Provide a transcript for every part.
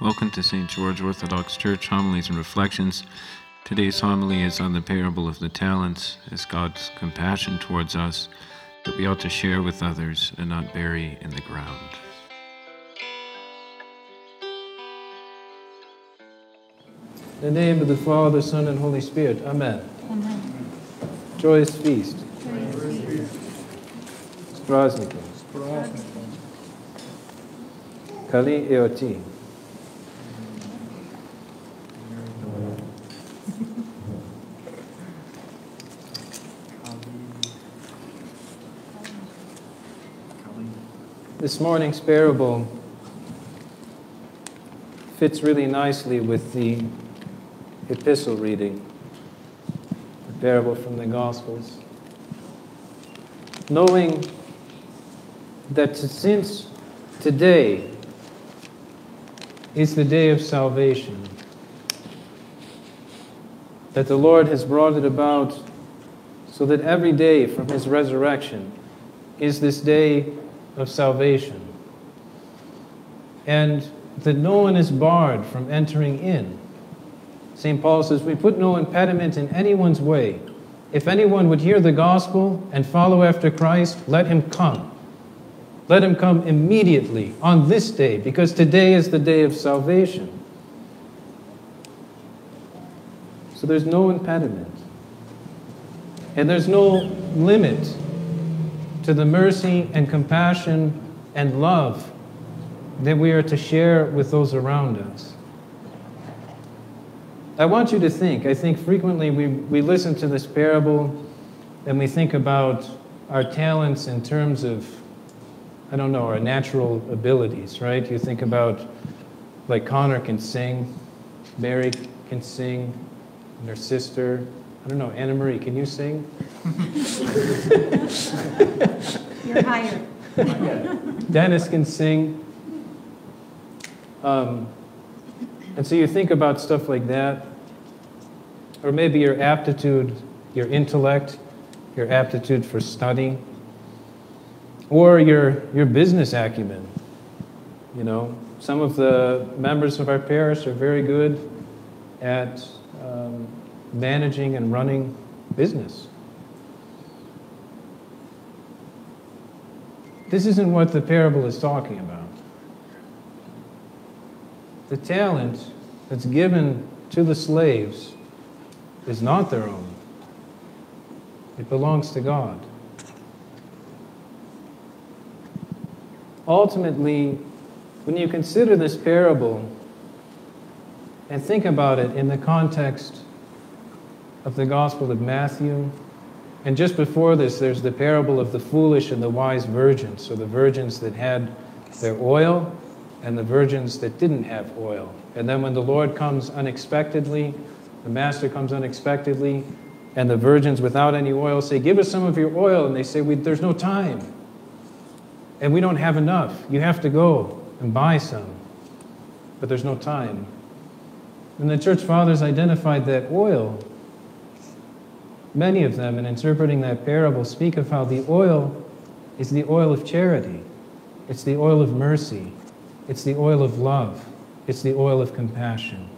Welcome to St. George Orthodox Church Homilies and Reflections. Today's homily is on the parable of the talents as God's compassion towards us that we ought to share with others and not bury in the ground. In the name of the Father, Son, and Holy Spirit. Amen. Amen. Joyous feast. Joyous feast. Kali This morning's parable fits really nicely with the epistle reading, the parable from the Gospels. Knowing that since today is the day of salvation, that the Lord has brought it about so that every day from his resurrection is this day of salvation. And that no one is barred from entering in. St. Paul says, We put no impediment in anyone's way. If anyone would hear the gospel and follow after Christ, let him come. Let him come immediately on this day, because today is the day of salvation. So there's no impediment. And there's no limit to the mercy and compassion and love that we are to share with those around us. I want you to think. I think frequently we, we listen to this parable and we think about our talents in terms of, I don't know, our natural abilities, right? You think about, like Connor can sing, Mary can sing, and her sister. I don't know, Anna Marie, can you sing? You're hired. Dennis can sing. Um, and so you think about stuff like that, or maybe your aptitude, your intellect, your aptitude for study, or your, your business acumen. You know, some of the members of our parish are very good at um, managing and running business. This isn't what the parable is talking about. The talent that's given to the slaves is not their own, it belongs to God. Ultimately, when you consider this parable and think about it in the context of the Gospel of Matthew, and just before this, there's the parable of the foolish and the wise virgins. So the virgins that had their oil and the virgins that didn't have oil. And then when the Lord comes unexpectedly, the master comes unexpectedly, and the virgins without any oil say, Give us some of your oil. And they say, There's no time. And we don't have enough. You have to go and buy some. But there's no time. And the church fathers identified that oil Many of them, in interpreting that parable, speak of how the oil is the oil of charity, it's the oil of mercy, it's the oil of love, it's the oil of compassion.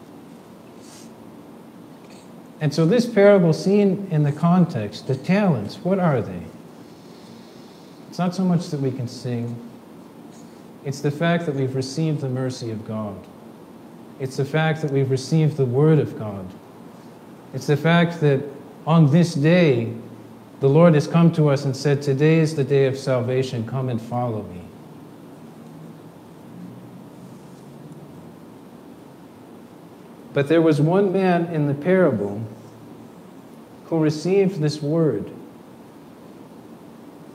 And so, this parable, seen in the context, the talents, what are they? It's not so much that we can sing, it's the fact that we've received the mercy of God. It's the fact that we've received the Word of God. It's the fact that on this day, the Lord has come to us and said, Today is the day of salvation. Come and follow me. But there was one man in the parable who received this word.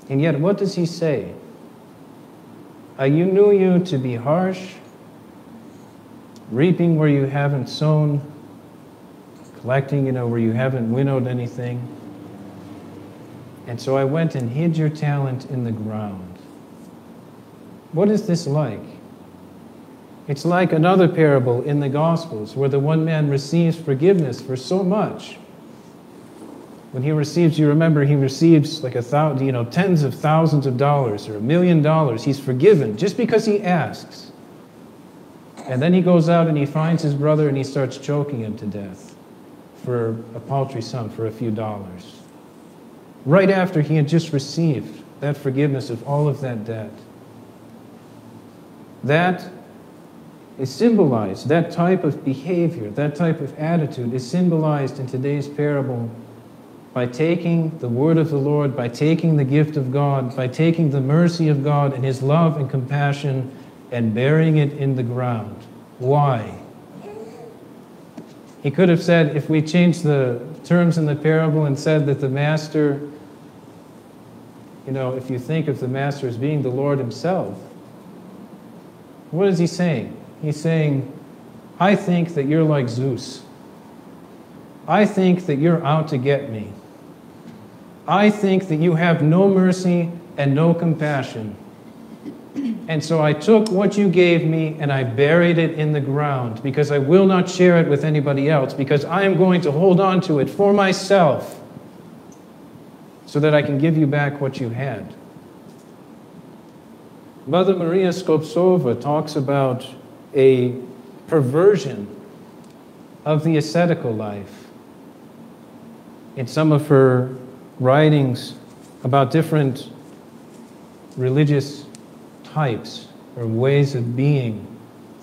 And yet, what does he say? I knew you to be harsh, reaping where you haven't sown collecting, you know, where you haven't winnowed anything. And so I went and hid your talent in the ground. What is this like? It's like another parable in the Gospels where the one man receives forgiveness for so much. When he receives, you remember, he receives like a thousand, you know, tens of thousands of dollars or a million dollars. He's forgiven just because he asks. And then he goes out and he finds his brother and he starts choking him to death for a paltry sum, for a few dollars. Right after he had just received that forgiveness of all of that debt. That is symbolized, that type of behavior, that type of attitude is symbolized in today's parable by taking the word of the Lord, by taking the gift of God, by taking the mercy of God and his love and compassion and burying it in the ground. Why? He could have said, if we change the terms in the parable and said that the master, you know, if you think of the master as being the Lord himself, what is he saying? He's saying, I think that you're like Zeus. I think that you're out to get me. I think that you have no mercy and no compassion. And so I took what you gave me and I buried it in the ground because I will not share it with anybody else because I am going to hold on to it for myself so that I can give you back what you had. Mother Maria Skobtsova talks about a perversion of the ascetical life in some of her writings about different religious types or ways of being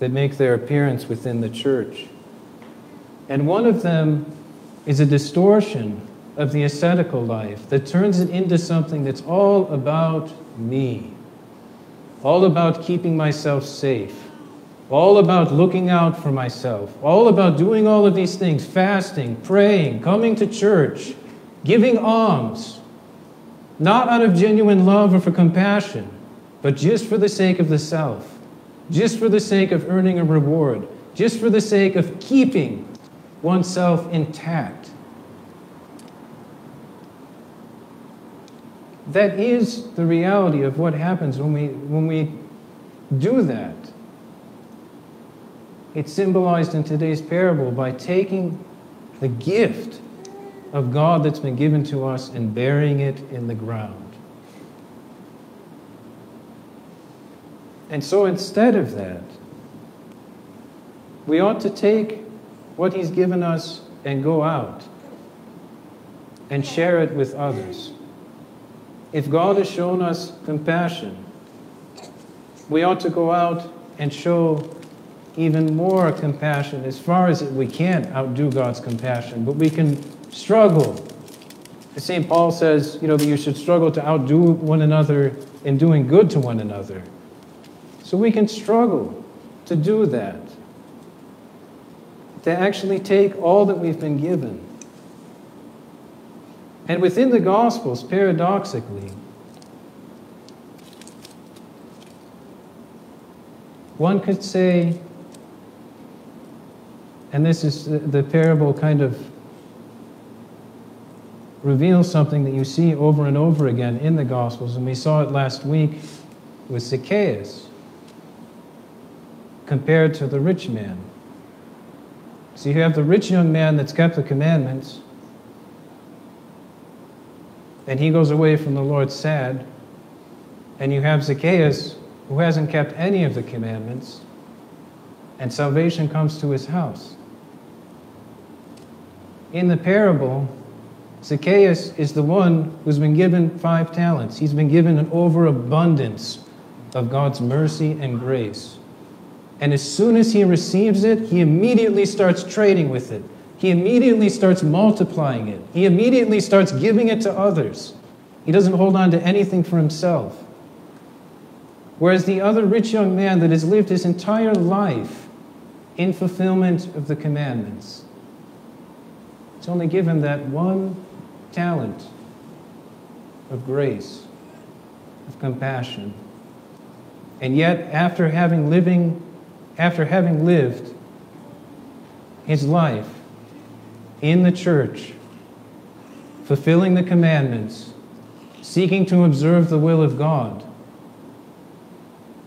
that make their appearance within the church. And one of them is a distortion of the ascetical life that turns it into something that's all about me, all about keeping myself safe, all about looking out for myself, all about doing all of these things fasting, praying, coming to church, giving alms, not out of genuine love or for compassion, but just for the sake of the self, just for the sake of earning a reward, just for the sake of keeping oneself intact. That is the reality of what happens when we, when we do that. It's symbolized in today's parable by taking the gift of God that's been given to us and burying it in the ground. And so instead of that, we ought to take what He's given us and go out and share it with others. If God has shown us compassion, we ought to go out and show even more compassion as far as we can't outdo God's compassion, but we can struggle. St. Paul says, you know, that you should struggle to outdo one another in doing good to one another. So we can struggle to do that, to actually take all that we've been given. And within the Gospels, paradoxically, one could say, and this is the parable kind of reveals something that you see over and over again in the Gospels, and we saw it last week with Zacchaeus compared to the rich man. So you have the rich young man that's kept the commandments, and he goes away from the Lord sad. And you have Zacchaeus who hasn't kept any of the commandments, and salvation comes to his house. In the parable, Zacchaeus is the one who's been given five talents. He's been given an overabundance of God's mercy and grace. And as soon as he receives it, he immediately starts trading with it. He immediately starts multiplying it. He immediately starts giving it to others. He doesn't hold on to anything for himself. Whereas the other rich young man that has lived his entire life in fulfillment of the commandments, it's only given that one talent of grace, of compassion. And yet, after having living after having lived his life in the church, fulfilling the commandments, seeking to observe the will of God,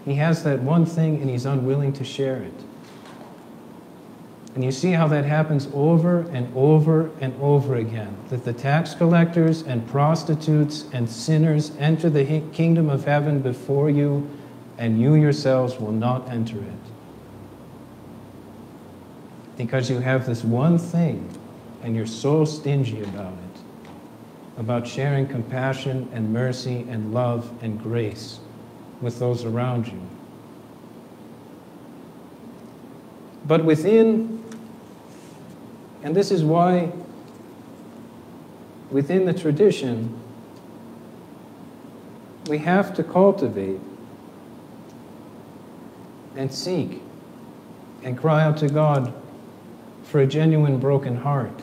he has that one thing and he's unwilling to share it. And you see how that happens over and over and over again that the tax collectors and prostitutes and sinners enter the kingdom of heaven before you, and you yourselves will not enter it. Because you have this one thing and you're so stingy about it, about sharing compassion and mercy and love and grace with those around you. But within, and this is why within the tradition, we have to cultivate and seek and cry out to God for a genuine broken heart,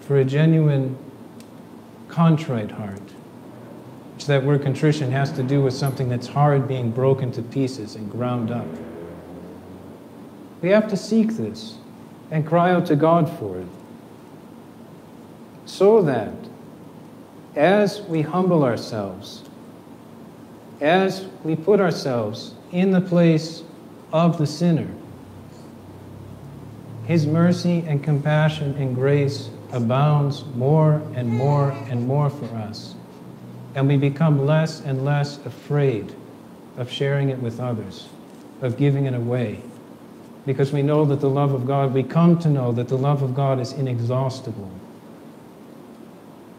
for a genuine contrite heart. Which that word contrition has to do with something that's hard being broken to pieces and ground up. We have to seek this and cry out to God for it. So that as we humble ourselves, as we put ourselves in the place of the sinner, His mercy and compassion and grace abounds more and more and more for us. And we become less and less afraid of sharing it with others, of giving it away. Because we know that the love of God, we come to know that the love of God is inexhaustible.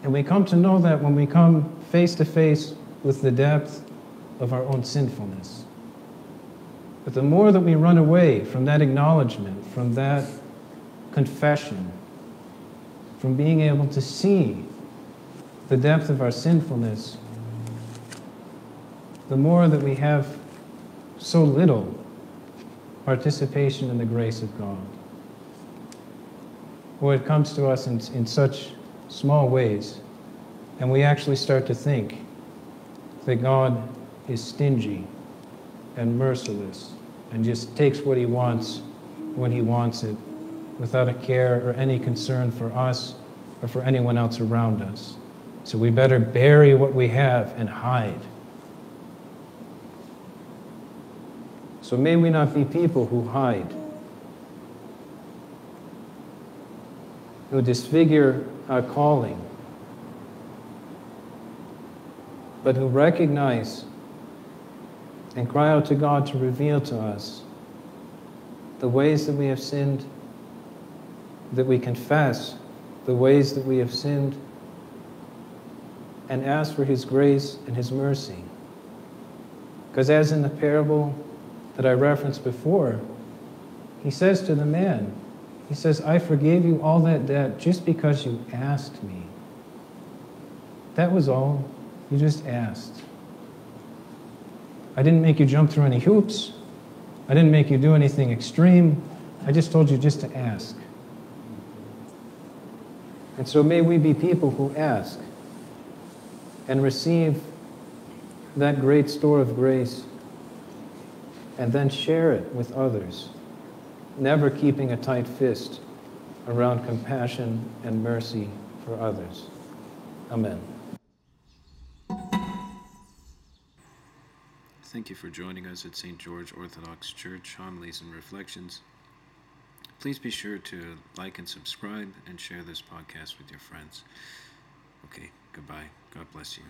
And we come to know that when we come face to face with the depth of our own sinfulness. But the more that we run away from that acknowledgement, from that confession, from being able to see the depth of our sinfulness, the more that we have so little participation in the grace of God. Or it comes to us in, in such small ways, and we actually start to think that God is stingy and merciless and just takes what he wants when he wants it without a care or any concern for us or for anyone else around us. So we better bury what we have and hide. So may we not be people who hide, who disfigure our calling, but who recognize and cry out to God to reveal to us the ways that we have sinned, that we confess the ways that we have sinned, and ask for His grace and His mercy. Because, as in the parable that I referenced before, He says to the man, He says, I forgave you all that debt just because you asked me. That was all. You just asked. I didn't make you jump through any hoops. I didn't make you do anything extreme. I just told you just to ask. And so may we be people who ask and receive that great store of grace and then share it with others, never keeping a tight fist around compassion and mercy for others. Amen. Thank you for joining us at St. George Orthodox Church Homilies and Reflections. Please be sure to like and subscribe and share this podcast with your friends. Okay, goodbye. God bless you.